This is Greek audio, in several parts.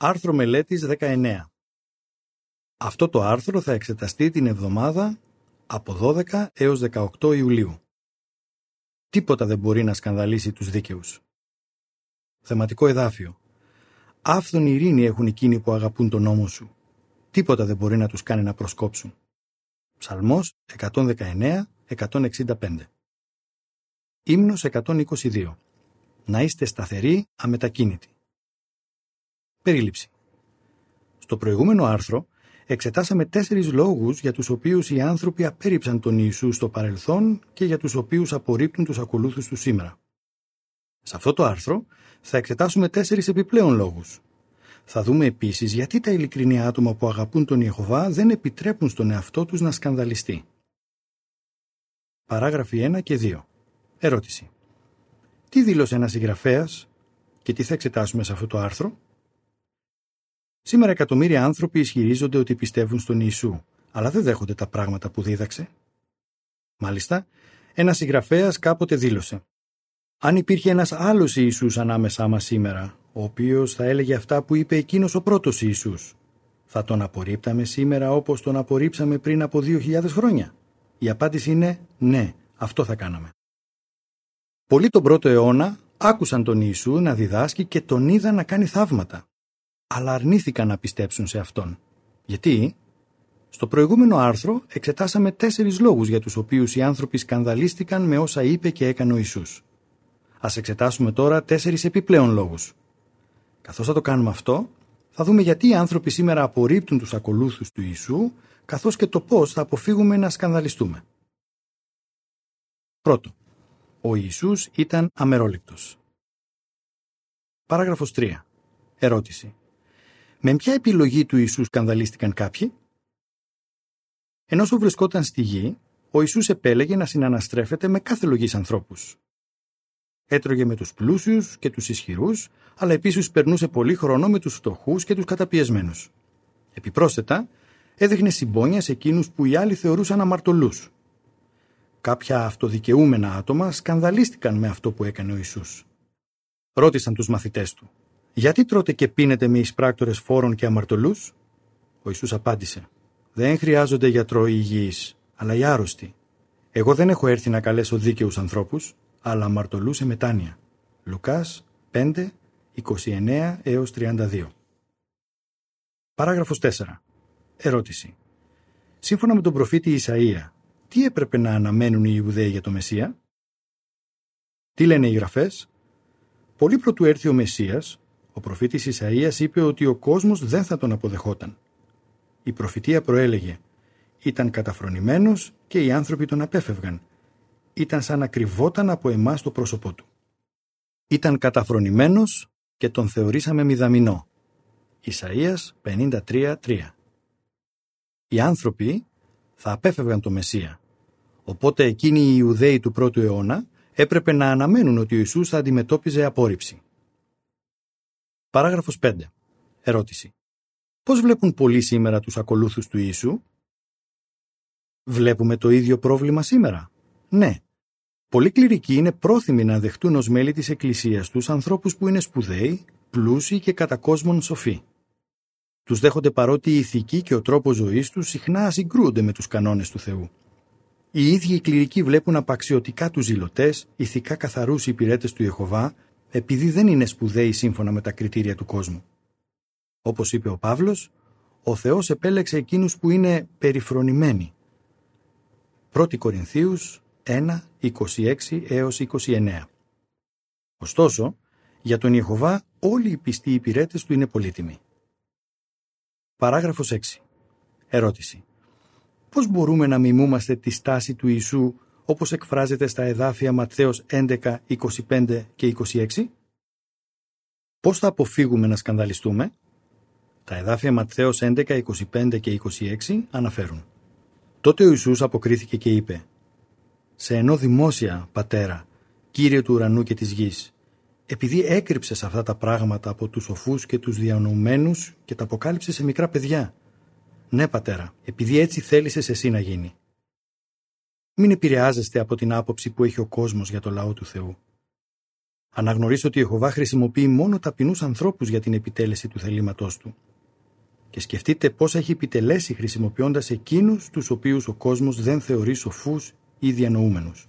Άρθρο μελέτης 19. Αυτό το άρθρο θα εξεταστεί την εβδομάδα από 12 έως 18 Ιουλίου. Τίποτα δεν μπορεί να σκανδαλίσει τους δίκαιους. Θεματικό εδάφιο. Άφθον ειρήνη έχουν εκείνοι που αγαπούν τον νόμο σου. Τίποτα δεν μπορεί να τους κάνει να προσκόψουν. Ψαλμός 119-165 Ύμνος 122 Να είστε σταθεροί, αμετακίνητοι. Περίληψη. Στο προηγούμενο άρθρο εξετάσαμε τέσσερις λόγους για τους οποίους οι άνθρωποι απέρριψαν τον Ιησού στο παρελθόν και για τους οποίους απορρίπτουν τους ακολούθους του σήμερα. Σε αυτό το άρθρο θα εξετάσουμε τέσσερις επιπλέον λόγους. Θα δούμε επίσης γιατί τα ειλικρινή άτομα που αγαπούν τον Ιεχωβά δεν επιτρέπουν στον εαυτό τους να σκανδαλιστεί. Παράγραφοι 1 και 2. Ερώτηση. Τι δήλωσε ένας συγγραφέας και τι θα εξετάσουμε σε αυτό το άρθρο; Σήμερα εκατομμύρια άνθρωποι ισχυρίζονται ότι πιστεύουν στον Ιησού, αλλά δεν δέχονται τα πράγματα που δίδαξε. Μάλιστα, ένα συγγραφέας κάποτε δήλωσε: Αν υπήρχε ένας άλλος Ιησούς ανάμεσά μας σήμερα, ο οποίος θα έλεγε αυτά που είπε εκείνος ο πρώτος Ιησούς, θα τον απορρίπταμε σήμερα όπως τον απορρίψαμε πριν από 2.000 χρόνια. Η απάντηση είναι ναι, αυτό θα κάναμε. Πολλοί τον πρώτο αιώνα άκουσαν τον Ιησού να διδάσκει και τον είδαν να κάνει θαύματα αλλά αρνήθηκαν να πιστέψουν σε Αυτόν. Γιατί; Στο προηγούμενο άρθρο εξετάσαμε τέσσερις λόγους για τους οποίους οι άνθρωποι σκανδαλίστηκαν με όσα είπε και έκανε ο Ιησούς. Ας εξετάσουμε τώρα τέσσερις επιπλέον λόγους. Καθώς θα το κάνουμε αυτό, θα δούμε γιατί οι άνθρωποι σήμερα απορρίπτουν τους ακολούθους του Ιησού, καθώς και το πώς θα αποφύγουμε να σκανδαλιστούμε. Πρώτο. Ο Ιησούς ήταν αμερόληπτος. Παράγραφος 3. Ερώτηση. Με ποια επιλογή του Ιησούς σκανδαλίστηκαν κάποιοι; Ενώ βρισκόταν στη γη, ο Ιησούς επέλεγε να συναναστρέφεται με κάθε λογής ανθρώπους. Έτρωγε με τους πλούσιους και τους ισχυρούς, αλλά επίσης περνούσε πολύ χρόνο με τους φτωχούς και τους καταπιεσμένους. Επιπρόσθετα, έδειχνε συμπόνια σε εκείνους που οι άλλοι θεωρούσαν αμαρτωλούς. Κάποια αυτοδικαιούμενα άτομα σκανδαλίστηκαν με αυτό που έκανε ο Ιησούς. Ρώτησαν τους μαθητές του γιατί τρώτε και πίνετε με εισπράκτορες φόρων και αμαρτωλούς; Ο Ιησούς απάντησε Δεν χρειάζονται γιατρό οι υγιείς, αλλά οι άρρωστοι. Εγώ δεν έχω έρθει να καλέσω δίκαιους ανθρώπους, αλλά αμαρτωλούς σε μετάνοια. Λουκάς 5, 29 έως 32 Παράγραφος 4. Ερώτηση. Σύμφωνα με τον προφήτη Ισαΐα, τι έπρεπε να αναμένουν οι Ιουδαίοι για το Μεσσία; Τι λένε οι γραφές; Πολύ πρωτού έρθει ο Μεσσίας, ο προφήτης Ισαΐας είπε ότι ο κόσμος δεν θα τον αποδεχόταν. Η προφητεία προέλεγε «Ήταν καταφρονημένος και οι άνθρωποι τον απέφευγαν. Ήταν σαν να κρυβόταν από εμάς το πρόσωπό του. Ήταν καταφρονημένος και τον θεωρήσαμε μηδαμινό». Ισαΐας 53.3 Οι άνθρωποι θα απέφευγαν το Μεσσία. Οπότε εκείνοι οι Ιουδαίοι του πρώτου αιώνα έπρεπε να αναμένουν ότι ο Ιησούς θα αντιμετώπιζε απόρριψη. Παράγραφος 5. Ερώτηση. Πώς βλέπουν πολλοί σήμερα τους ακολούθους του Ιησού; Βλέπουμε το ίδιο πρόβλημα σήμερα. Ναι. Πολλοί κληρικοί είναι πρόθυμοι να δεχτούν ως μέλη της Εκκλησίας τους ανθρώπους που είναι σπουδαίοι, πλούσιοι και κατά κόσμον σοφοί. Τους δέχονται παρότι η ηθική και ο τρόπος ζωής τους συχνά συγκρούονται με τους κανόνες του Θεού. Οι ίδιοι οι κληρικοί βλέπουν απαξιωτικά τους ζηλωτές, ηθικά καθαρούς υπηρέτες του Ιεχωβά επειδή δεν είναι σπουδαίοι σύμφωνα με τα κριτήρια του κόσμου. Όπως είπε ο Παύλος, ο Θεός επέλεξε εκείνους που είναι περιφρονημένοι. 1 Κορινθίους 1, 26 έως 29 Ωστόσο, για τον Ιεχωβά όλοι οι πιστοί υπηρέτες του είναι πολύτιμοι. Παράγραφος 6. Ερώτηση. Πώς μπορούμε να μιμούμαστε τη στάση του Ιησού όπως εκφράζεται στα εδάφια Ματθαίος 11, 25 και 26. Πώς θα αποφύγουμε να σκανδαλιστούμε; Τα εδάφια Ματθαίος 11, 25 και 26 αναφέρουν. Τότε ο Ιησούς αποκρίθηκε και είπε «Σε ενώ δημόσια, πατέρα, Κύριε του ουρανού και της γης, επειδή έκρυψες αυτά τα πράγματα από τους σοφούς και τους διανοουμένους και τα αποκάλυψες σε μικρά παιδιά. Ναι, πατέρα, επειδή έτσι θέλησες εσύ να γίνει. Μην επηρεάζεστε από την άποψη που έχει ο κόσμος για το λαό του Θεού. Αναγνωρίστε ότι η Εχωβά χρησιμοποιεί μόνο ταπεινούς ανθρώπους για την επιτέλεση του θελήματός του. Και σκεφτείτε πώς έχει επιτελέσει χρησιμοποιώντας εκείνους τους οποίους ο κόσμος δεν θεωρεί σοφούς ή διανοούμενους.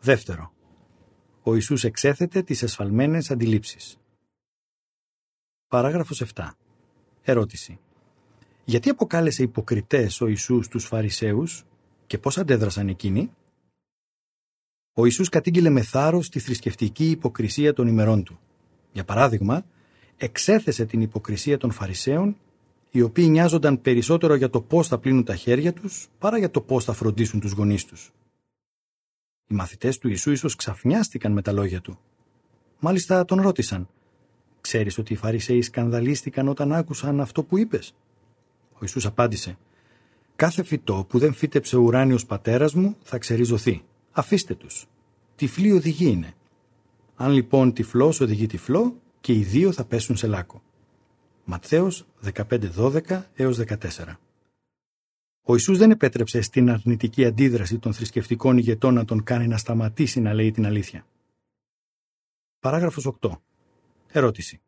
Δεύτερο. Ο Ιησούς εξέθετε τις εσφαλμένες αντιλήψεις. Παράγραφος 7. Ερώτηση. Γιατί αποκάλεσε υποκριτές ο Ιησούς τους Φαρισαίους; Και πώς αντέδρασαν εκείνοι; Ο Ιησούς κατήγγειλε με θάρρος τη θρησκευτική υποκρισία των ημερών του. Για παράδειγμα, εξέθεσε την υποκρισία των Φαρισαίων οι οποίοι νοιάζονταν περισσότερο για το πώς θα πλύνουν τα χέρια τους παρά για το πώς θα φροντίσουν τους γονείς τους. Οι μαθητές του Ιησού ίσως ξαφνιάστηκαν με τα λόγια του. Μάλιστα τον ρώτησαν «Ξέρεις ότι οι Φαρισαίοι σκανδαλίστηκαν όταν άκουσαν αυτό που είπες» Ο Ιησούς απάντησε «Κάθε φυτό που δεν φύτεψε ο ουράνιος πατέρας μου θα ξεριζωθεί. Αφήστε τους. Τυφλή οδηγή είναι. Αν λοιπόν τυφλός οδηγεί τυφλό και οι δύο θα πέσουν σε λάκκο». Ματθαίος 15-12 έως 14 ο Ιησούς δεν επέτρεψε στην αρνητική αντίδραση των θρησκευτικών ηγετών να τον κάνει να σταματήσει να λέει την αλήθεια. Παράγραφος 8. Ερώτηση.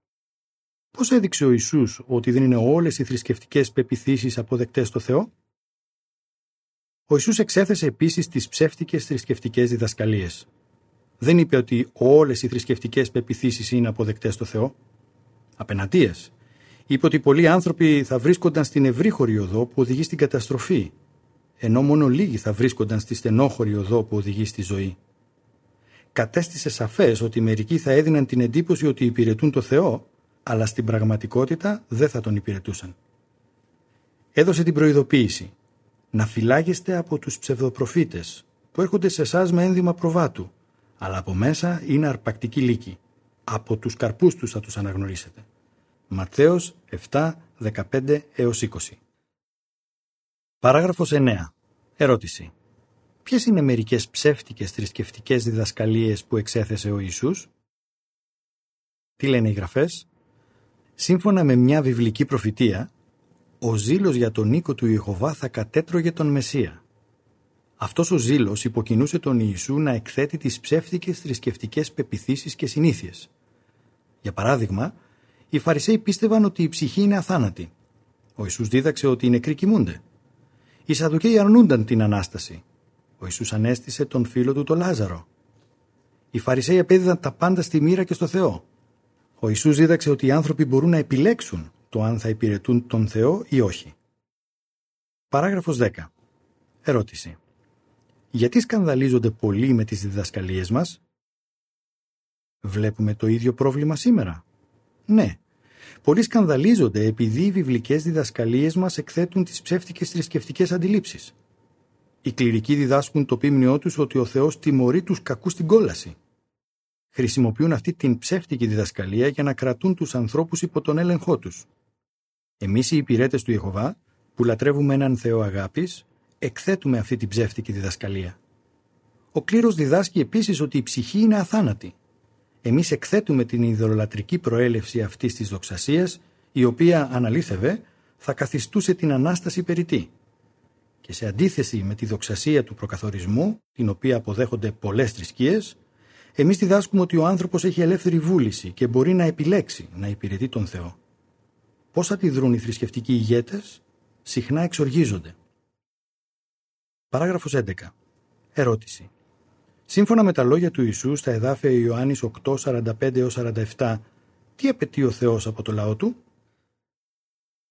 Πώς έδειξε ο Ιησούς ότι δεν είναι όλες οι θρησκευτικές πεπιθήσεις αποδεκτές στο Θεό; Ο Ιησούς εξέθεσε επίσης τις ψεύτικες θρησκευτικές διδασκαλίες. Δεν είπε ότι όλες οι θρησκευτικές πεπιθήσεις είναι αποδεκτές στο Θεό. Απέναντίας, είπε ότι πολλοί άνθρωποι θα βρίσκονταν στην ευρύχωρη οδό που οδηγεί στην καταστροφή, ενώ μόνο λίγοι θα βρίσκονταν στη στενόχωρη οδό που οδηγεί στη ζωή. Κατέστησε σαφές ότι μερικοί θα έδιναν την εντύπωση ότι υπηρετούν το Θεό, αλλά στην πραγματικότητα δεν θα τον υπηρετούσαν. Έδωσε την προειδοποίηση να φυλάγεστε από τους ψευδοπροφήτες που έρχονται σε εσάς με ένδυμα προβάτου, αλλά από μέσα είναι αρπακτική λύκη. Από τους καρπούς τους θα τους αναγνωρίσετε. Ματθαίος 7, 15 έως 20. Παράγραφος 9. Ερώτηση. Ποιες είναι μερικές ψεύτικες θρησκευτικές διδασκαλίες που εξέθεσε ο Ιησούς; Τι λένε οι γραφές; Σύμφωνα με μια βιβλική προφητεία, ο ζήλος για τον οίκο του Ιεχωβά θα κατέτρωγε τον Μεσσία. Αυτός ο ζήλος υποκινούσε τον Ιησού να εκθέτει τις ψεύτικες θρησκευτικές πεπιθήσεις και συνήθειες. Για παράδειγμα, οι Φαρισαίοι πίστευαν ότι η ψυχή είναι αθάνατη. Ο Ιησούς δίδαξε ότι οι νεκροί κοιμούνται. Οι Σαδουκαίοι αρνούνταν την Ανάσταση. Ο Ιησούς ανέστησε τον φίλο του τον Λάζαρο. Οι Φαρισαίοι απέδιδαν τα πάντα στη μοίρα και στο Θεό. Ο Ιησούς δίδαξε ότι οι άνθρωποι μπορούν να επιλέξουν το αν θα υπηρετούν τον Θεό ή όχι. Παράγραφος 10. Ερώτηση. Γιατί σκανδαλίζονται πολλοί με τις διδασκαλίες μας; Βλέπουμε το ίδιο πρόβλημα σήμερα. Ναι. Πολλοί σκανδαλίζονται επειδή οι βιβλικές διδασκαλίες μας εκθέτουν τις ψεύτικες θρησκευτικές αντιλήψεις. Οι κληρικοί διδάσκουν το πίμνιό τους ότι ο Θεός τιμωρεί τους κακούς στην κόλαση. Χρησιμοποιούν αυτή την ψεύτικη διδασκαλία για να κρατούν τους ανθρώπους υπό τον έλεγχό τους. Εμείς οι υπηρέτες του Ιεχοβά, που λατρεύουμε έναν Θεό αγάπης, εκθέτουμε αυτή την ψεύτικη διδασκαλία. Ο κλήρος διδάσκει επίσης ότι η ψυχή είναι αθάνατη εμείς εκθέτουμε την ιδεολατρική προέλευση αυτής της δοξασίας, η οποία, αναλήθευε, θα καθιστούσε την Ανάσταση περιττή. Και σε αντίθεση με τη δοξασία του προκαθορισμού, την οποία αποδέχονται πολλές θρησκείες, εμείς διδάσκουμε ότι ο άνθρωπος έχει ελεύθερη βούληση και μπορεί να επιλέξει να υπηρετεί τον Θεό. Πώς αντιδρούν οι θρησκευτικοί ηγέτες, συχνά εξοργίζονται. Παράγραφος 11. Ερώτηση. Σύμφωνα με τα λόγια του Ιησού στα εδάφια Ιωάννης 8, 45 47, τι απαιτεί ο Θεός από το λαό του;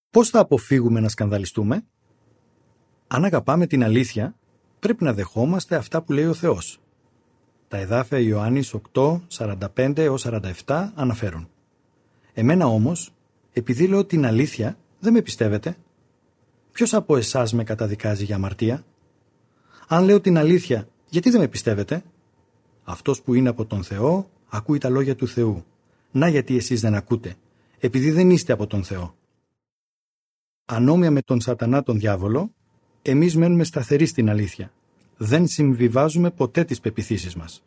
Πώς θα αποφύγουμε να σκανδαλιστούμε; Αν αγαπάμε την αλήθεια, πρέπει να δεχόμαστε αυτά που λέει ο Θεός. Τα εδάφια Ιωάννης 8, 45 47 αναφέρουν. Εμένα όμως, επειδή λέω την αλήθεια, δεν με πιστεύετε. Ποιος από εσάς με καταδικάζει για αμαρτία; Αν λέω την αλήθεια, γιατί δεν με πιστεύετε; Αυτός που είναι από τον Θεό ακούει τα λόγια του Θεού. Να γιατί εσείς δεν ακούτε, επειδή δεν είστε από τον Θεό. Ανόμοια με τον σατανά τον διάβολο, εμείς μένουμε σταθεροί στην αλήθεια. Δεν συμβιβάζουμε ποτέ τις πεπιθήσεις μας.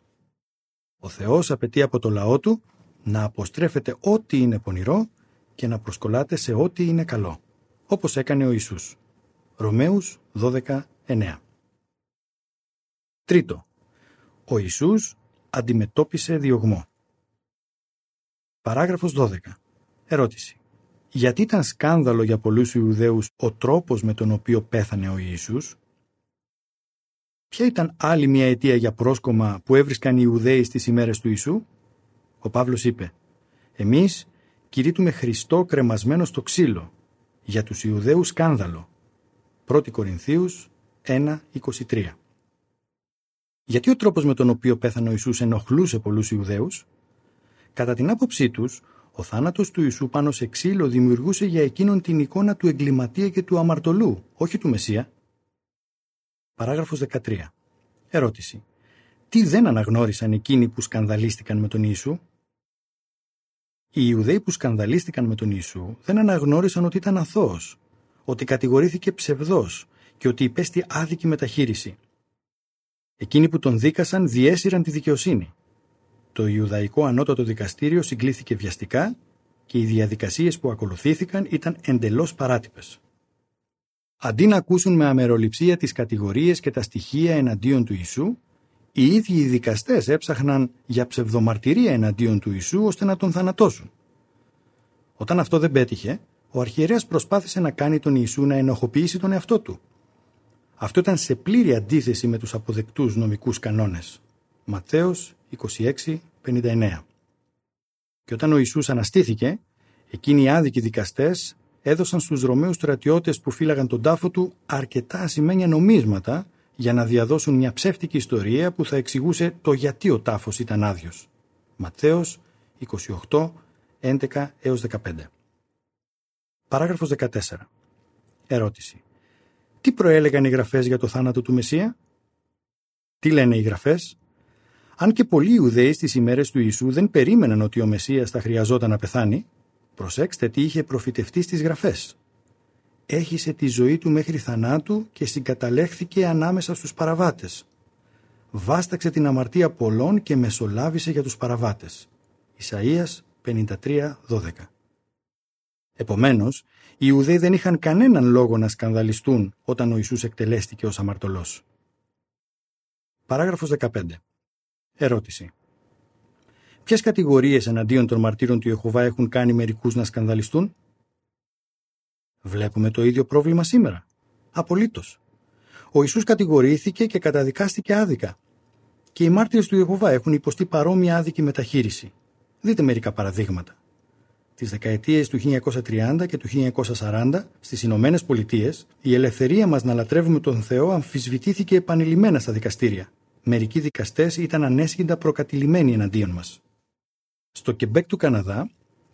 Ο Θεός απαιτεί από το λαό του να αποστρέφεται ό,τι είναι πονηρό και να προσκολάτε σε ό,τι είναι καλό, όπως έκανε ο Ιησούς. Ρωμαίους 12.9 Τρίτο. Ο Ιησούς αντιμετώπισε διωγμό. Παράγραφος 12. Ερώτηση. Γιατί ήταν σκάνδαλο για πολλούς Ιουδαίους ο τρόπος με τον οποίο πέθανε ο Ιησούς; Ποια ήταν άλλη μια αιτία για πρόσκομα που έβρισκαν οι Ιουδαίοι στις ημέρες του Ιησού; Ο Παύλος είπε «Εμείς κηρύττουμε Χριστό κρεμασμένο στο ξύλο, για τους Ιουδαίους σκάνδαλο». 1 Κορινθίους 1.23 Γιατί ο τρόπος με τον οποίο πέθανε ο Ιησούς ενοχλούσε πολλούς Ιουδαίους; Κατά την άποψή τους, ο θάνατος του Ιησού πάνω σε ξύλο δημιουργούσε για εκείνον την εικόνα του εγκληματία και του αμαρτωλού, όχι του Μεσσία. Παράγραφος 13. Ερώτηση. Τι δεν αναγνώρισαν εκείνοι που σκανδαλίστηκαν με τον Ιησού; Οι Ιουδαίοι που σκανδαλίστηκαν με τον Ιησού δεν αναγνώρισαν ότι ήταν αθώος, ότι κατηγορήθηκε ψευδός και ότι υπέστη άδικη μεταχείριση. Εκείνοι που τον δίκασαν διέσυραν τη δικαιοσύνη. Το Ιουδαϊκό Ανώτατο Δικαστήριο συγκλήθηκε βιαστικά και οι διαδικασίες που ακολουθήθηκαν ήταν εντελώς παράτυπες. Αντί να ακούσουν με αμεροληψία τις κατηγορίες και τα στοιχεία εναντίον του Ιησού, οι ίδιοι οι δικαστές έψαχναν για ψευδομαρτυρία εναντίον του Ιησού ώστε να τον θανατώσουν. Όταν αυτό δεν πέτυχε, ο αρχιερέας προσπάθησε να κάνει τον Ιησού να ενοχοποιήσει τον εαυτό του. Αυτό ήταν σε πλήρη αντίθεση με τους αποδεκτούς νομικούς κανόνες. Ματθαίος 26-59 Και όταν ο Ιησούς αναστήθηκε, εκείνοι οι άδικοι δικαστές έδωσαν στους Ρωμαίους στρατιώτες που φύλαγαν τον τάφο του αρκετά ασημένια νομίσματα για να διαδώσουν μια ψεύτικη ιστορία που θα εξηγούσε το γιατί ο τάφος ήταν άδειος. Ματθαίος 28, 11 έως 15. Παράγραφος 14. Ερώτηση. Τι προέλεγαν οι γραφές για το θάνατο του Μεσσία; Τι λένε οι γραφές; Αν και πολλοί Ιουδαίοι στις ημέρες του Ιησού δεν περίμεναν ότι ο Μεσσίας θα χρειαζόταν να πεθάνει, προσέξτε τι είχε προφητευτεί στις γραφές. Έχισε τη ζωή του μέχρι θανάτου και συγκαταλέχθηκε ανάμεσα στους παραβάτες. Βάσταξε την αμαρτία πολλών και μεσολάβησε για τους παραβάτες. Ισαΐας 53-12 Επομένως, οι Ιουδαίοι δεν είχαν κανέναν λόγο να σκανδαλιστούν όταν ο Ιησούς εκτελέστηκε ως αμαρτωλός. Παράγραφος 15. Ερώτηση. Ποιες κατηγορίες εναντίον των μαρτύρων του Ιεχωβά έχουν κάνει μερικούς να σκανδαλιστούν; Βλέπουμε το ίδιο πρόβλημα σήμερα. Απολύτως. Ο Ιησούς κατηγορήθηκε και καταδικάστηκε άδικα. Και οι μάρτυρες του Ιεχωβά έχουν υποστεί παρόμοια άδικη μεταχείριση. Δείτε μερικά παραδείγματα. Τις δεκαετίες του 1930 και του 1940 στις Ηνωμένες Πολιτείες, η ελευθερία μας να λατρεύουμε τον Θεό αμφισβητήθηκε επανειλημμένα στα δικαστήρια. Μερικοί δικαστές ήταν ανέσχυντα προκατηλημένοι εναντίον μας. Στο Κεμπέκ του Καναδά,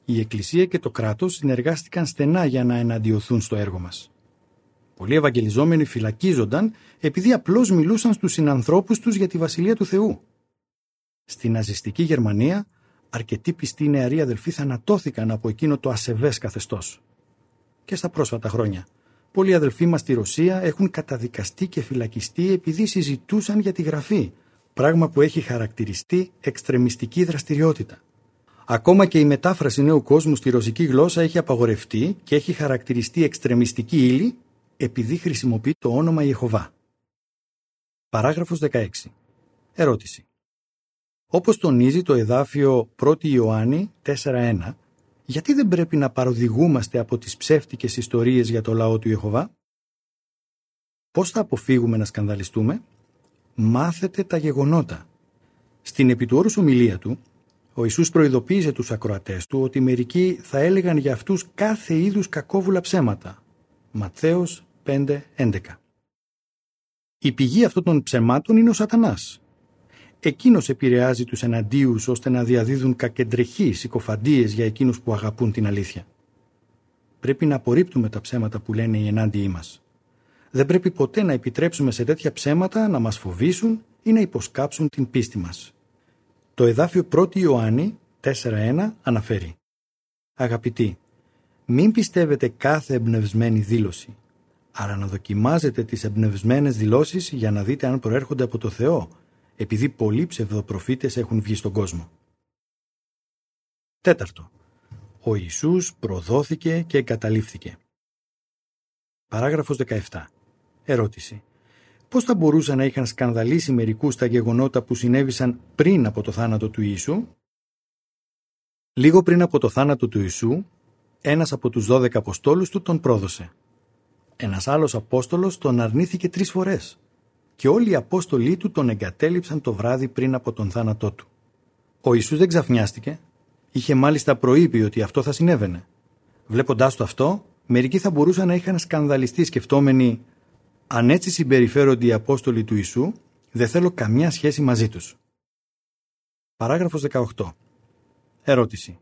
η Εκκλησία και το κράτος συνεργάστηκαν στενά για να εναντιωθούν στο έργο μας. Πολλοί Ευαγγελιζόμενοι φυλακίζονταν επειδή απλώς μιλούσαν στους συνανθρώπους τους για τη βασιλεία του Θεού. Στην ναζιστική Γερμανία, αρκετοί πιστοί νεαροί αδελφοί θανατώθηκαν από εκείνο το ασεβές καθεστώς. Και στα πρόσφατα χρόνια, πολλοί αδελφοί μας στη Ρωσία έχουν καταδικαστεί και φυλακιστεί επειδή συζητούσαν για τη γραφή, πράγμα που έχει χαρακτηριστεί εξτρεμιστική δραστηριότητα. Ακόμα και η μετάφραση νέου κόσμου στη ρωσική γλώσσα έχει απαγορευτεί και έχει χαρακτηριστεί εξτρεμιστική ύλη επειδή χρησιμοποιεί το όνομα Ιεχωβά. Παράγραφος 16. Ερώτηση. Όπως τονίζει το εδάφιο 1 Ιωάννη 4.1, γιατί δεν πρέπει να παροδηγούμαστε από τις ψεύτικες ιστορίες για το λαό του Ιεχωβά; Πώς θα αποφύγουμε να σκανδαλιστούμε; Μάθετε τα γεγονότα. Στην επιτόρους ομιλία του, ο Ιησούς προειδοποίησε τους ακροατές του ότι μερικοί θα έλεγαν για αυτούς κάθε είδους κακόβουλα ψέματα. Ματθαίος 5.11 Η πηγή αυτών των ψεμάτων είναι ο σατανάς. Εκείνος επηρεάζει τους εναντίους ώστε να διαδίδουν κακεντρεχείς συκοφαντίες για εκείνους που αγαπούν την αλήθεια. Πρέπει να απορρίπτουμε τα ψέματα που λένε οι ενάντιοι μας. Δεν πρέπει ποτέ να επιτρέψουμε σε τέτοια ψέματα να μας φοβήσουν ή να υποσκάψουν την πίστη μας. Το εδάφιο 1 Ιωάννη 4.1 αναφέρει Αγαπητοί, μην πιστεύετε κάθε εμπνευσμένη δήλωση, αλλά να δοκιμάζετε τις εμπνευσμένες δηλώσεις για να δείτε αν προέρχονται από το Θεό, επειδή πολλοί ψευδοπροφήτες έχουν βγει στον κόσμο. Τέταρτο. Ο Ιησούς προδόθηκε και εγκαταλείφθηκε. Παράγραφος 17. Ερώτηση. Πώς θα μπορούσαν να είχαν σκανδαλίσει μερικούς τα γεγονότα που συνέβησαν πριν από το θάνατο του Ιησού; Λίγο πριν από το θάνατο του Ιησού, ένας από τους δώδεκα Αποστόλους του τον πρόδωσε. Ένας άλλος Απόστολος τον αρνήθηκε τρεις φορές και όλοι οι Απόστολοι του τον εγκατέλειψαν το βράδυ πριν από τον θάνατό του. Ο Ιησούς δεν ξαφνιάστηκε, είχε μάλιστα προείπει ότι αυτό θα συνέβαινε. Βλέποντάς το αυτό, μερικοί θα μπορούσαν να είχαν σκανδαλιστεί σκεφτόμενοι αν έτσι συμπεριφέρονται οι Απόστολοι του Ιησού, δεν θέλω καμιά σχέση μαζί τους. Παράγραφος 18. Ερώτηση.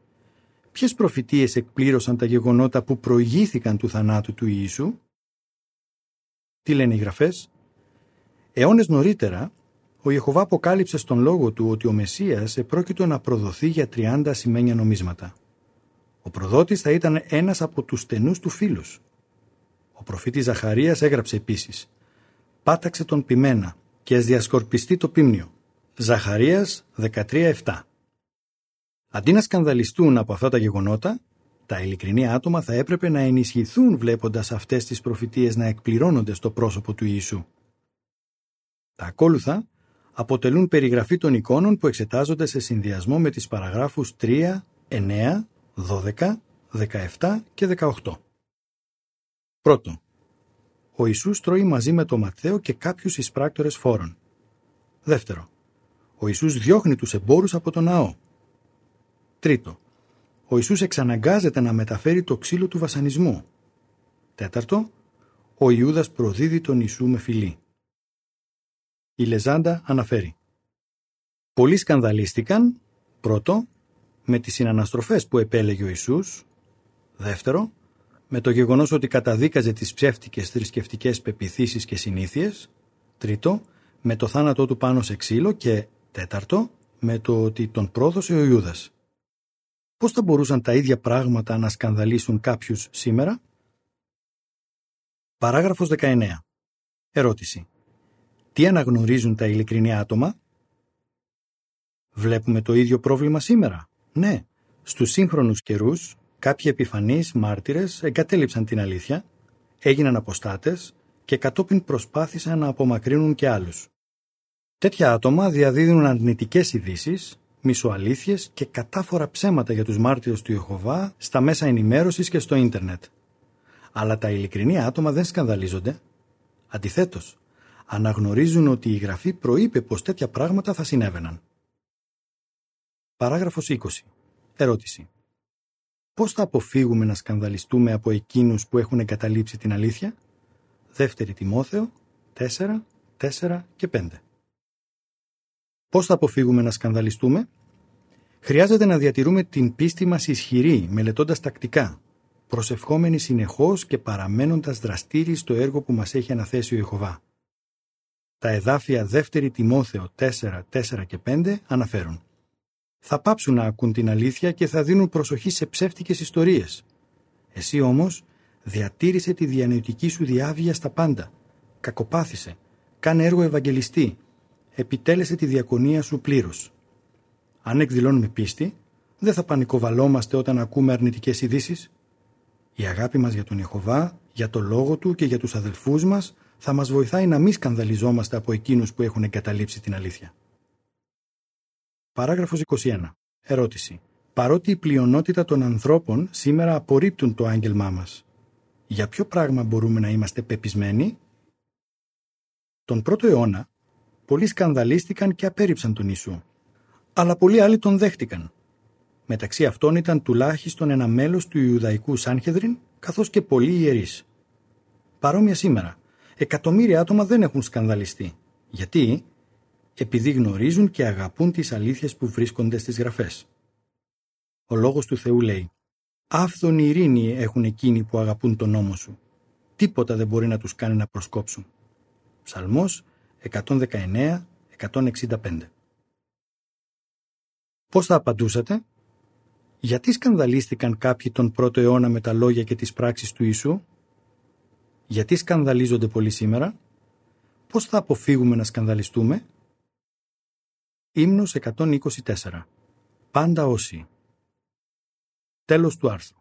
Ποιες προφητείες εκπλήρωσαν τα γεγονότα που προηγήθηκαν του θανάτου του Ιησού; Τι λένε οι γραφές; Αιώνες νωρίτερα, ο Ιεχωβά αποκάλυψε στον λόγο του ότι ο Μεσσίας επρόκειτο να προδοθεί για 30 σημαίνια νομίσματα. Ο προδότης θα ήταν ένας από τους στενούς του φίλους. Ο προφήτης Ζαχαρίας έγραψε επίσης «Πάταξε τον πιμένα και ας διασκορπιστεί το πίμνιο». Ζαχαρίας 13.7 Αντί να σκανδαλιστούν από αυτά τα γεγονότα, τα ειλικρινή άτομα θα έπρεπε να ενισχυθούν βλέποντας αυτές τις προφητείες να εκπληρώνονται στο πρόσωπο του Ιησού. Τα ακόλουθα αποτελούν περιγραφή των εικόνων που εξετάζονται σε συνδυασμό με τις παραγράφους 3, 9, 12, 17 και 18. Πρώτο. Ο Ιησούς τρώει μαζί με τον Ματθαίο και κάποιους εισπράκτορες φόρων. Δεύτερο. Ο Ιησούς διώχνει τους εμπόρους από τον ναό. Τρίτο. Ο Ιησούς εξαναγκάζεται να μεταφέρει το ξύλο του βασανισμού. Τέταρτο. Ο Ιούδας προδίδει τον Ιησού με φιλή. Η Λεζάντα αναφέρει. Πολλοί σκανδαλίστηκαν, πρώτο, με τις συναναστροφές που επέλεγε ο Ιησούς, δεύτερο, με το γεγονός ότι καταδίκαζε τις ψεύτικες θρησκευτικές πεπιθήσεις και συνήθειες, τρίτο, με το θάνατό του πάνω σε ξύλο και τέταρτο, με το ότι τον πρόδωσε ο Ιούδας. Πώς θα μπορούσαν τα ίδια πράγματα να σκανδαλίσουν κάποιους σήμερα; Παράγραφος 19. Ερώτηση. Τι αναγνωρίζουν τα ειλικρινή άτομα; Βλέπουμε το ίδιο πρόβλημα σήμερα. Ναι, στους σύγχρονους καιρούς κάποιοι επιφανείς μάρτυρες εγκατέλειψαν την αλήθεια, έγιναν αποστάτες και κατόπιν προσπάθησαν να απομακρύνουν και άλλους. Τέτοια άτομα διαδίδουν αρνητικές ειδήσεις, μισοαλήθειες και κατάφορα ψέματα για τους μάρτυρες του Ιεχωβά στα μέσα ενημέρωσης και στο ίντερνετ. Αλλά τα ειλικρινή άτομα δεν σκανδαλίζονται. Αντιθέτως, αναγνωρίζουν ότι η Γραφή προείπε πως τέτοια πράγματα θα συνέβαιναν. Παράγραφος 20. Ερώτηση. Πώς θα αποφύγουμε να σκανδαλιστούμε από εκείνους που έχουν εγκαταλείψει την αλήθεια; Δεύτερη Τιμόθεο 4, 4 και 5. Πώς θα αποφύγουμε να σκανδαλιστούμε; Χρειάζεται να διατηρούμε την πίστη μας ισχυρή, μελετώντας τακτικά, προσευχόμενοι συνεχώς και παραμένοντας δραστήριοι στο έργο που μας έχει αναθέσει ο Ιεχωβά. Τα εδάφια 2 Τιμόθεο 4, 4 και 5 αναφέρουν θα πάψουν να ακούν την αλήθεια και θα δίνουν προσοχή σε ψεύτικες ιστορίες. Εσύ όμως διατήρησε τη διανοητική σου διάβια στα πάντα. Κακοπάθησε. Κάνε έργο ευαγγελιστή. Επιτέλεσε τη διακονία σου πλήρως. Αν εκδηλώνουμε πίστη, δεν θα πανικοβαλόμαστε όταν ακούμε αρνητικές ειδήσεις. Η αγάπη μας για τον Ιεχωβά, για το λόγο του και για τους αδελφούς μας θα μας βοηθάει να μην σκανδαλιζόμαστε από εκείνους που έχουν εγκαταλείψει την αλήθεια. Παράγραφος 21. Ερώτηση. Παρότι η πλειονότητα των ανθρώπων σήμερα απορρίπτουν το άγγελμά μας, για ποιο πράγμα μπορούμε να είμαστε πεπισμένοι; Τον πρώτο αιώνα, πολλοί σκανδαλίστηκαν και απέρριψαν τον Ιησού, αλλά πολλοί άλλοι τον δέχτηκαν. Μεταξύ αυτών ήταν τουλάχιστον ένα μέλος του Ιουδαϊκού Σάνχεδριν, καθώς και πολλοί ιερείς. Παρόμοια σήμερα, εκατομμύρια άτομα δεν έχουν σκανδαλιστεί. Γιατί; Επειδή γνωρίζουν και αγαπούν τις αλήθειες που βρίσκονται στις γραφές. Ο λόγος του Θεού λέει «Άφθονη ειρήνη έχουν εκείνοι που αγαπούν τον νόμο σου. Τίποτα δεν μπορεί να τους κάνει να προσκόψουν». Ψαλμός 119-165 Πώς θα απαντούσατε; Γιατί σκανδαλίστηκαν κάποιοι τον πρώτο αιώνα με τα λόγια και τις πράξεις του Ιησού; Γιατί σκανδαλίζονται πολύ σήμερα; Πώς θα αποφύγουμε να σκανδαλιστούμε; Ύμνος 124. Πάντα όσοι. Τέλος του άρθρου.